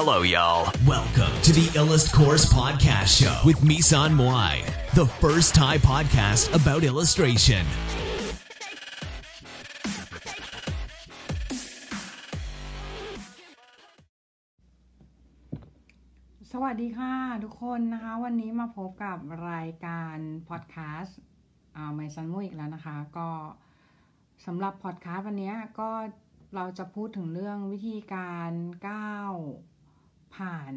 Hello, y'all. Welcome to the Illust Course Podcast Show with Misan Moai, the first Thai podcast about illustration. สวัสดีค่ะ ทุกคนนะคะ วันนี้มาพบกับรายการพอดแคสต์ไมซันมุอีกแล้วนะคะ ก็สำหรับพอดแคสต์วันนี้ก็เราจะพูดถึงเรื่องวิธีการก้าว ผ่าน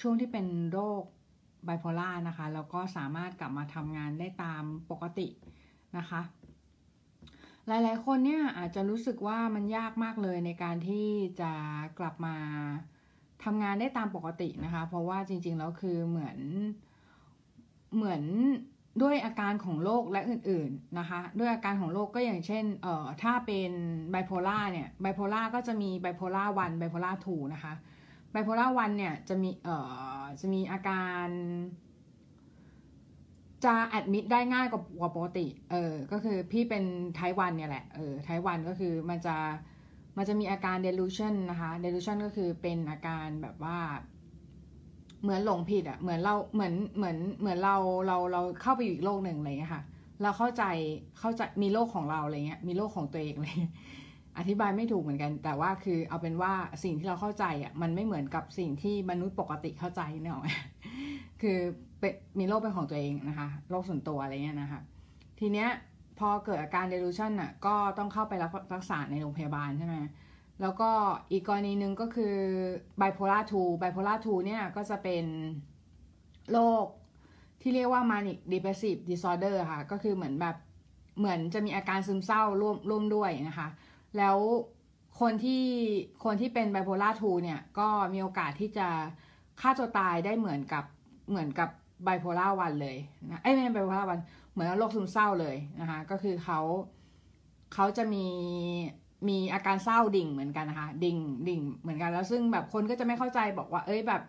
ช่วงที่เป็นโรคไบโพล่านะคะแล้วก็สามารถกลับมาทำงานได้ตามปกตินะคะ หลายๆ คนเนี่ยอาจจะรู้สึกว่ามันยากมากเลยในการที่จะกลับมาทำงานได้ตามปกตินะคะ เพราะว่าจริงๆแล้วคือเหมือนเหมือนด้วยอาการของโรคและอื่นๆนะคะ ด้วยอาการของโรคก็อย่างเช่น เอ่อ ถ้าเป็นไบโพล่าเนี่ย ไบโพล่าก็จะมี bipolar one bipolar two นะคะ bipolar one เนี่ยจะมีเอ่อจะมีอาการ จะ admit ได้ง่ายกว่าปกติ เออ ก็คือพี่เป็น type one เนี่ยแหละ เออ type one ก็คือมันจะมันจะมีอาการ delusion นะคะ delusion ก็คือเป็นอาการแบบว่า เหมือนหลงผิดอะเหมือนเราเหมือนเหมือนเหมือนเราเราเราเข้าไปอยู่อีกโลกหนึ่งอะไรเงี้ยค่ะ เราเข้าใจเข้าใจมีโลกของเราอะไรเงี้ย มีโลกของตัวเองเลย อธิบายไม่ถูกเหมือนกัน แต่ว่าคือเอาเป็นว่าสิ่งที่เราเข้าใจอะมันไม่เหมือนกับสิ่งที่มนุษย์ปกติเข้าใจเนอะคือเป็นมีโรคเป็นของตัวเองนะคะโรคส่วนตัวอะไรเงี้ยนะคะทีเนี้ยพอเกิดอาการ delusion อะก็ต้องเข้าไปรักรักษาในโรงพยาบาลใช่ไหมแล้วก็อีกกรณีหนึ่งก็คือ bipolar 2 bipolar 2 เนี่ยก็จะเป็นโรคที่เรียกว่า manic depressive disorder ค่ะ ก็คือเหมือนแบบเหมือนจะมีอาการซึมเศร้าร่วมร่วมด้วยนะคะ แล้วคนที่คนที่เป็น bipolar 2เนี่ย ก็มีโอกาสที่จะฆ่าตัวตายได้เหมือนกับเหมือนกับ bipolar 1เลยนะเอ้ไม่ใช่ bipolar 1เหมือนโรคซึมเศร้าเลยนะคะก็คือเขาเขาจะมีมีอาการเศร้าดิ่งเหมือนกันนะคะดิ่งดิ่งเหมือนกันแล้วซึ่งแบบคนก็จะไม่เข้าใจบอกว่า เอ้ยแบบ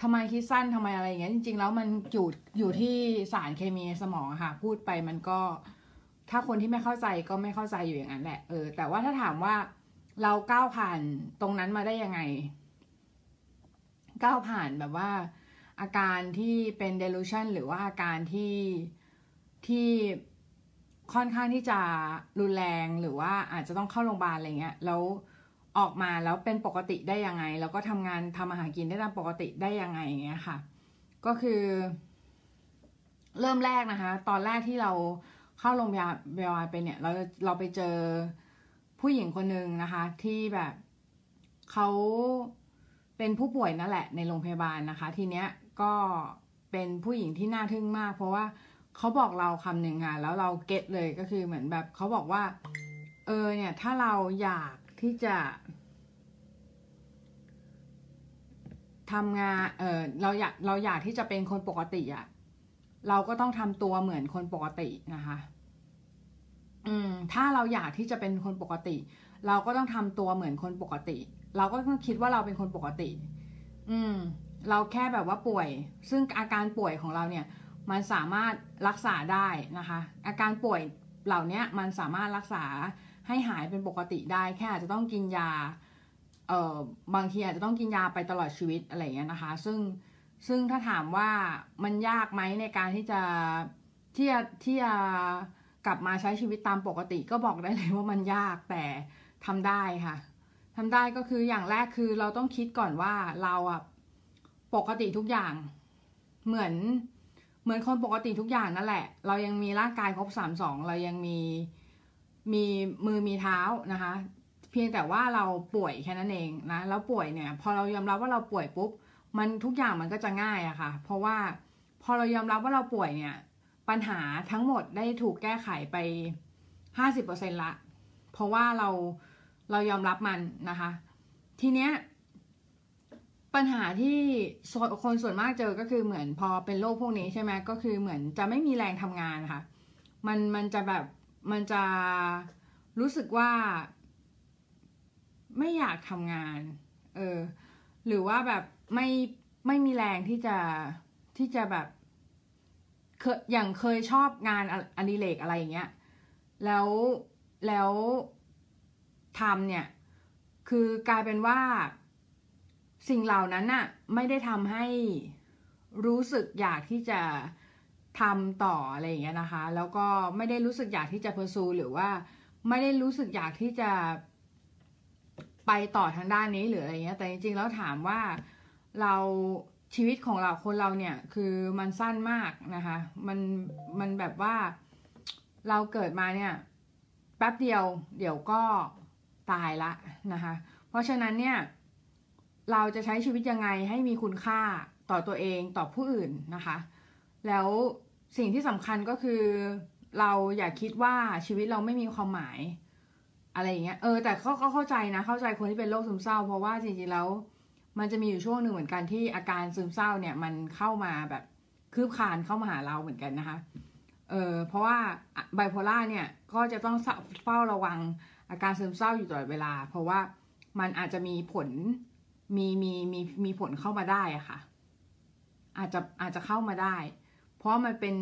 ทำไมคิดสั้นทำไมอะไรอย่างเงี้ยจริง ๆ แล้วมันอยู่อยู่ที่สารเคมีสมองค่ะ พูดไปมันก็ ถ้าคนที่ไม่เข้าใจก็ไม่เข้าใจอยู่อย่างนั้นแหละ เออ แต่ว่าถ้าถามว่าเราก้าวผ่านตรงนั้นมาได้ยังไง ก้าวผ่านแบบว่า อาการที่เป็น delusion หรือว่าอาการที่ที่ค่อนข้างที่จะรุนแรงหรือว่าอาจจะต้องเข้าโรงพยาบาลอะไรเงี้ย แล้วออกมาแล้วเป็นปกติได้ยังไง แล้วก็ทำงานทำอาหารกินได้ตามปกติได้ยังไงเงี้ยค่ะ ก็คือ เริ่มแรกนะคะ ตอนแรกที่เรา เข้าโรงพยาบาลไปเนี่ย เราเราไปเจอผู้หญิงคนหนึ่งนะคะ ที่แบบเขาเป็นผู้ป่วยนั่นแหละ ในโรงพยาบาลนะคะ ทีเนี้ยก็เป็นผู้หญิงที่น่าทึ่งมาก เพราะว่าเขาบอกเราคำหนึ่งค่ะแล้วเราเก็ตเลยก็คือเหมือนแบบเขาบอกว่า เออเนี่ย ถ้าเราอยากที่จะทำงาน เออเราอยาก เราอยากที่จะเป็นคนปกติอะ เราก็ต้องทำตัวเหมือนคนปกตินะคะ อืม ถ้าเราอยากที่จะเป็นคนปกติ เราก็ต้องทำตัวเหมือนคนปกติ เราก็ต้องคิดว่าเราเป็นคนปกติ อืม เราแค่แบบว่าป่วย ซึ่งอาการป่วยของเราเนี่ย มันสามารถรักษาได้นะคะ อาการป่วยเหล่านี้มันสามารถรักษาให้หายเป็นปกติได้ แค่อาจจะต้องกินยา เอ่อ บางทีอาจจะต้องกินยาไปตลอดชีวิตอะไรเงี้ยนะคะ ซึ่ง ซึ่งถ้าถามว่ามันยากไหมในการที่จะที่จะที่จะกลับมาใช้ชีวิตตามปกติก็บอกได้เลยว่ามันยากแต่ทำได้ค่ะทำได้ก็คืออย่างแรกคือเราต้องคิดก่อนว่าเราอะปกติทุกอย่าง เหมือนเหมือนคนปกติทุกอย่างนั่นแหละ เรายังมีร่างกายครบสามสองเรายังมีมีมือมีเท้านะคะ เพียงแต่ว่าเราป่วยแค่นั้นเองนะแล้วป่วยเนี่ย พอเรายอมรับว่าเราป่วยปุ๊บ มันทุกอย่างมันก็จะง่ายอะค่ะ เพราะว่าพอเรายอมรับว่าเราป่วยเนี่ย ปัญหาทั้งหมดได้ถูกแก้ไขไปห้าสิบเปอร์เซ็นละ เพราะว่าเราเรายอมรับมันนะคะ ทีเนี้ยปัญหาที่คนส่วนมากเจอก็คือเหมือนพอเป็นโรคพวกนี้ใช่ไหมก็คือเหมือนจะไม่มีแรงทำงานค่ะ มันมันจะแบบมันจะรู้สึกว่า ไม่อยากทำงาน เออ หรือว่าแบบไม่ไม่มีแรงที่จะที่จะแบบเคยอย่างเคยชอบงานอดิเรกอะไรอย่างเงี้ย แล้วแล้วทำเนี่ย คือกลายเป็นว่าสิ่งเหล่านั้นน่ะ ไม่ได้ทำให้รู้สึกอยากที่จะทำต่ออะไรอย่างเงี้ยนะคะ แล้วก็ไม่ได้รู้สึกอยากที่จะเพอร์ซูหรือว่าไม่ได้รู้สึกอยากที่จะ ไปต่อทางด้านนี้หรืออะไรเงี้ย แต่จริงๆแล้วถามว่าเราชีวิตของเราคนเราเนี่ยคือมันสั้นมากนะคะ มันมันแบบว่าเราเกิดมาเนี่ยแป๊บเดียวเดี๋ยวก็ตายละนะคะ เพราะฉะนั้นเนี่ยเราจะใช้ชีวิตยังไงให้มีคุณค่าต่อตัวเองต่อผู้อื่นนะคะ แล้วสิ่งที่สำคัญก็คือเราอย่าคิดว่าชีวิตเราไม่มีความหมาย อะไรอย่างเงี้ยเออแต่ก็เข้าใจนะ เข้าใจคนที่เป็นโรคซึมเศร้า เพราะว่าจริงๆแล้ว มันจะมีอยู่ช่วงหนึ่งเหมือนกันที่อาการซึมเศร้าเนี่ย มันเข้ามาแบบคืบคลานเข้ามาหาเราเหมือนกันนะคะเออเพราะว่าไบโพล่าเนี่ยก็จะต้องเฝ้าระวังอาการซึมเศร้าอยู่ตลอดเวลา เพราะว่ามันอาจจะมีผลมีมีมีมีผลเข้ามาได้อะค่ะ อาจจะอาจจะเข้ามาได้ เพราะมันเป็น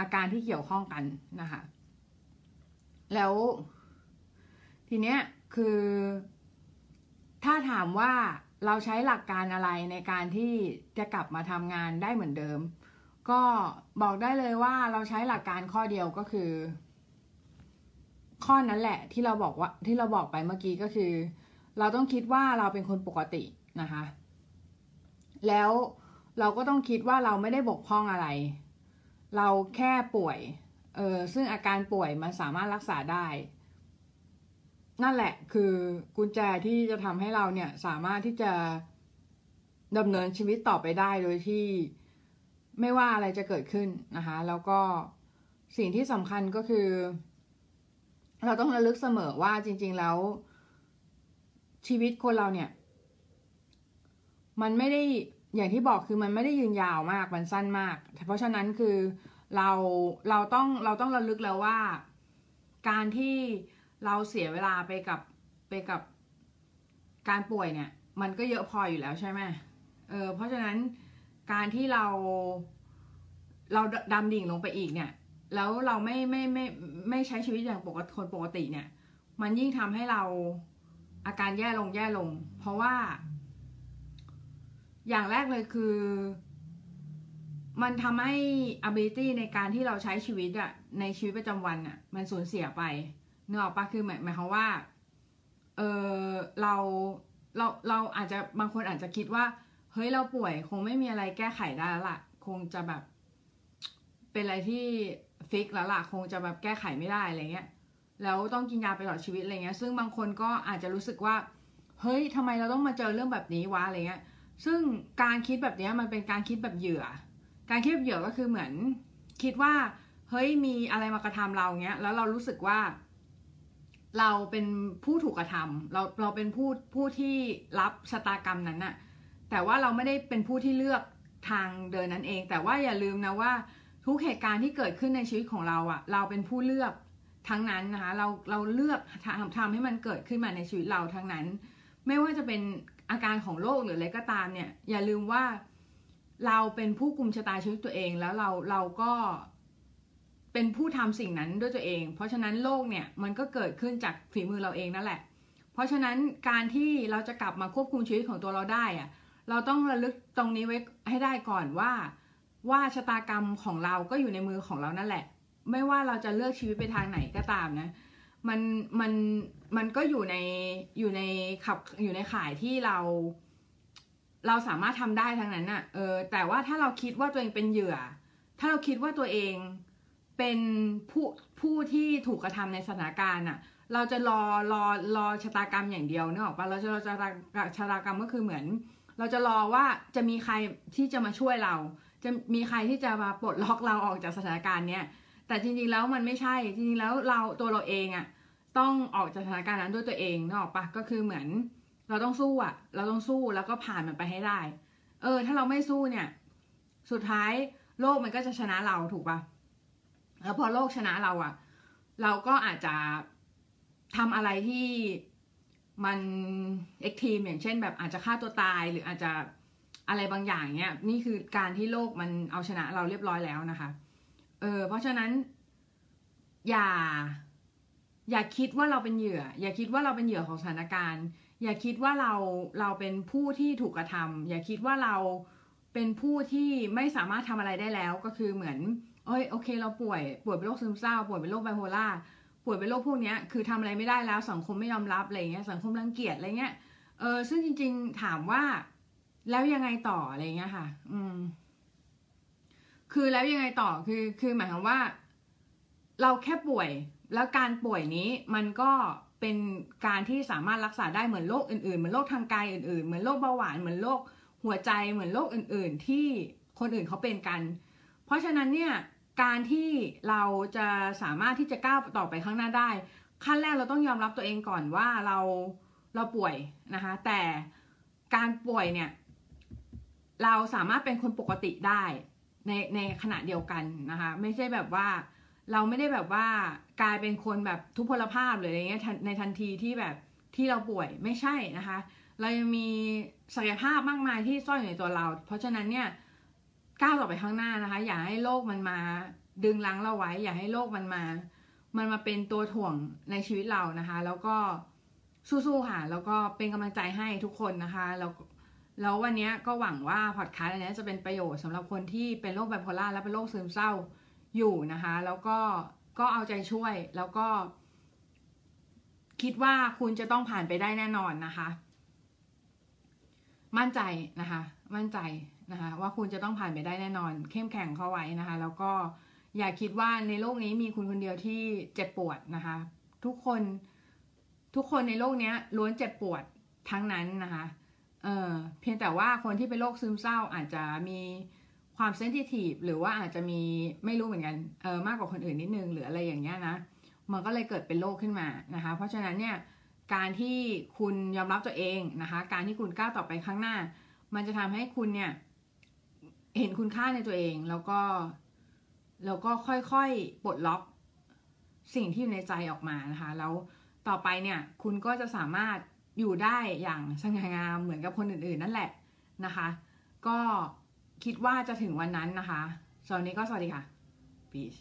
อาการที่เกี่ยวข้องกันนะคะ แล้ว ทีเนี้ยคือ ถ้าถามว่าเราใช้หลักการอะไรในการที่จะกลับมาทำงานได้เหมือนเดิม ก็บอกได้เลยว่าเราใช้หลักการข้อเดียวก็คือ ข้อนั้นแหละที่เราบอกว่าที่เราบอกไปเมื่อกี้ก็คือ เราต้องคิดว่าเราเป็นคนปกตินะคะ แล้วเราก็ต้องคิดว่าเราไม่ได้บกพร่องอะไร เราแค่ป่วย เออซึ่งอาการป่วยมันสามารถรักษาได้ นั่นแหละคือกุญแจที่จะทำให้เราเนี่ยสามารถที่จะดำเนินชีวิตต่อไปได้โดยที่ไม่ว่าอะไรจะเกิดขึ้นนะคะ แล้วก็สิ่งที่สำคัญก็คือ เราต้องระลึกเสมอว่าจริง ๆแล้ว ชีวิตคนเราเนี่ย มันไม่ได้อย่างที่บอกคือมันไม่ได้ยืนยาวมากมันสั้นมาก เพราะฉะนั้นคือเราเราต้องเราต้องระลึกแล้วว่า การที่ เราเสียเวลาไปกับไปกับการป่วยเนี่ย มันก็เยอะพออยู่แล้วใช่ไหมเออเพราะฉะนั้นการที่เราเราดำดิ่งลงไปอีกเนี่ย แล้วเราไม่ไม่ไม่ไม่ใช้ชีวิตอย่างปกติคนปกติเนี่ย มันยิ่งทำให้เราอาการแย่ลงแย่ลง เพราะว่า อย่างแรกเลยคือ มันทำให้ ability ในการที่เราใช้ชีวิตอะในชีวิตประจำวันอะมันสูญเสียไป เนอะปะคือหมายหมายความว่า เออเราเราเราอาจจะบางคนอาจจะคิดว่า เฮ้ยเราป่วยคงไม่มีอะไรแก้ไขได้แล้วล่ะ คงจะแบบ เป็นอะไรที่ฟิกแล้วล่ะ คงจะแบบแก้ไขไม่ได้อะไรเงี้ยแล้วต้องกินยาไปตลอดชีวิตอะไรเงี้ย ซึ่งบางคนก็อาจจะรู้สึกว่า เฮ้ยทำไมเราต้องมาเจอเรื่องแบบนี้วะอะไรเงี้ย ซึ่งการคิดแบบนี้มันเป็นการคิดแบบเหยื่อ การคิดแบบเหยื่อก็คือเหมือนคิดว่า เฮ้ยมีอะไรมากระทำเราเงี้ย แล้วเรารู้สึกว่า เราเป็นผู้ถูกกระทำเราเราเป็นผู้ผู้ที่รับชะตากรรมนั้นน่ะแต่ว่าเราไม่ได้เป็นผู้ที่เลือกทางเดินนั้นเอง แต่ว่าอย่าลืมนะว่าทุกเหตุการณ์ที่เกิดขึ้นในชีวิตของเราอะ่ะ เราเป็นผู้เลือกทั้งนั้นนะคะเราเราเลือกทำทำให้มันเกิดขึ้นมาในชีวิตเราทั้งนั้น ไม่ว่าจะเป็นอาการของโรคหรืออะไรก็ตามเนี่ย อย่าลืมว่าเราเป็นผู้กุมชะตาชีวิตตัวเองแล้วเราเราก็ เป็นผู้ทำสิ่งนั้นด้วยตัวเอง เพราะฉะนั้นโรคเนี่ยมันก็เกิดขึ้นจากฝีมือเราเองนั่นแหละ เพราะฉะนั้นการที่เราจะกลับมาควบคุมชีวิตของตัวเราได้อะเราต้องระลึกตรงนี้ไว้ให้ได้ก่อนว่า ว่าชะตากรรมของเราก็อยู่ในมือของเรานั่นแหละ ไม่ว่าเราจะเลือกชีวิตไปทางไหนก็ตามนะมันมันมันก็อยู่ในอยู่ในขับอยู่ในข่ายที่เรา เราสามารถทำได้ทั้งนั้นน่ะเออแต่ว่าถ้าเราคิดว่าตัวเองเป็นเหยื่อ ถ้าเราคิดว่าตัวเอง เป็นผู้ผู้ที่ถูกกระทำในสถานการณ์น่ะเราจะรอรอรอชะตากรรมอย่างเดียวเนออกปะเราจะรอชะตาชะตากรรมก็คือเหมือน เราจะรอว่าจะมีใครที่จะมาช่วยเรา จะมีใครที่จะมาปลดล็อกเราออกจากสถานการณ์เนี้ยแต่จริงๆแล้วมันไม่ใช่จริงๆแล้วเราตัวเราเองอะ่ะต้องออกจากสถานการณ์นั้นด้วยตัวเองเนออกปะก็คือเหมือน เราต้องสู้อะ่ะเราต้องสู้แล้วก็ผ่านมันไปให้ได้ เออ ถ้าเราไม่สู้เนี่ย สุดท้ายโลกมันก็จะชนะเราถูกปะ แล้วพอโลกชนะเราอะ่ะเราก็อาจจะทำอะไรที่มันเอ็กทีมอย่างเช่น แบบอาจจะฆ่าตัวตายหรืออาจจะอะไรบางอย่างเนี้ยนี่คือการที่โลกมันเอาชนะเราเรียบร้อยแล้วนะคะเออเพราะฉะนั้น อย่า อย่าคิดว่าเราเป็นเหยื่อ อย่าคิดว่าเราเป็นเหยื่อของสถานการณ์ อย่าคิดว่าเราเราเป็นผู้ที่ถูกกระทำอย่าคิดว่าเราเป็นผู้ที่ไม่สามารถทำอะไรได้แล้ว ก็คือเหมือน เอ้ยโอเค เราป่วยป่วยเป็นโรคซึมเศร้า ป่วยเป็นโรคไบโพล่าป่วยเป็นโรคพวกนี้คือทำอะไรไม่ได้แล้วสังคมไม่ยอมรับอะไรเงี้ยสังคมรังเกียจอะไรเงี้ยเออซึ่งจริง ๆถามว่า แล้วยังไงต่ออะไรเงี้ยค่ะ อืม คือแล้วยังไงต่อคือคือหมายความว่า เราแค่ป่วย แล้วการป่วยนี้มันก็เป็นการที่สามารถรักษาได้เหมือนโรคอื่นๆ เหมือนโรคทางกายอื่นๆ เหมือนโรคเบาหวาน เหมือนโรคหัวใจ เหมือนโรคอื่น ๆ ที่คนอื่นเขาเป็นกัน เพราะฉะนั้นเนี่ย การที่เราจะสามารถที่จะก้าวต่อไปข้างหน้าได้ ขั้นแรกเราต้องยอมรับตัวเองก่อนว่าเราเราป่วยนะคะ แต่การป่วยเนี่ย เราสามารถเป็นคนปกติได้ในในขณะเดียวกันนะคะ ไม่ใช่แบบว่าเราไม่ได้แบบว่ากลายเป็นคนแบบทุพพลภาพหรืออะไรเงี้ยในทันทีที่แบบที่เราป่วยไม่ใช่นะคะ เรายังมีศักยภาพมากมายที่ซ่อนอยู่ในตัวเรา เพราะฉะนั้นเนี่ย ก้าวต่อไปข้างหน้านะคะ อย่าให้โลกมันมาดึงลังเราไว้ อย่าให้โลกมันมา มันมาเป็นตัวถ่วงในชีวิตเรานะคะ แล้วก็สู้ๆค่ะ แล้วก็เป็นกำลังใจให้ทุกคนนะคะแล้วแล้ววันนี้ก็หวังว่าพอดคาสต์อันนี้จะเป็นประโยชน์สำหรับคนที่เป็นโรคไบโพล่าและเป็นโรคซึมเศร้าอยู่นะคะ แล้วก็ก็เอาใจช่วย แล้วก็ คิดว่าคุณจะต้องผ่านไปได้แน่นอนนะคะ มั่นใจนะคะ มั่นใจ นะคะว่าคุณจะต้องผ่านไปได้แน่นอน เข้มแข็งเข้าไว้นะคะ แล้วก็อย่าคิดว่าในโลกนี้มีคุณคนเดียวที่เจ็บปวดนะคะ ทุกคนทุกคนในโลกนี้ล้วนเจ็บปวดทั้งนั้นนะคะเออเพียงแต่ว่าคนที่เป็นโรคซึมเศร้าอาจจะมีความเซนซิทีฟหรือว่าอาจจะมีไม่รู้เหมือนกันเออมากกว่าคนอื่นนิดนึงหรืออะไรอย่างเงี้ยนะมันก็เลยเกิดเป็นโรคขึ้นมานะคะ เพราะฉะนั้นเนี่ยการที่คุณยอมรับตัวเองนะคะ การที่คุณก้าวต่อไปข้างหน้า มันจะทำให้คุณเนี่ย เห็นคุณค่าในตัวเองแล้วก็แล้วก็ค่อยๆปลดล็อกสิ่งที่อยู่ในใจออกมานะคะ แล้วต่อไปเนี่ยคุณก็จะสามารถอยู่ได้อย่างสง่างามเหมือนกับคนอื่นๆ นั่นแหละนะคะ ก็คิดว่าจะถึงวันนั้นนะคะสำหรับนี้ก็สวัสดีค่ะ peace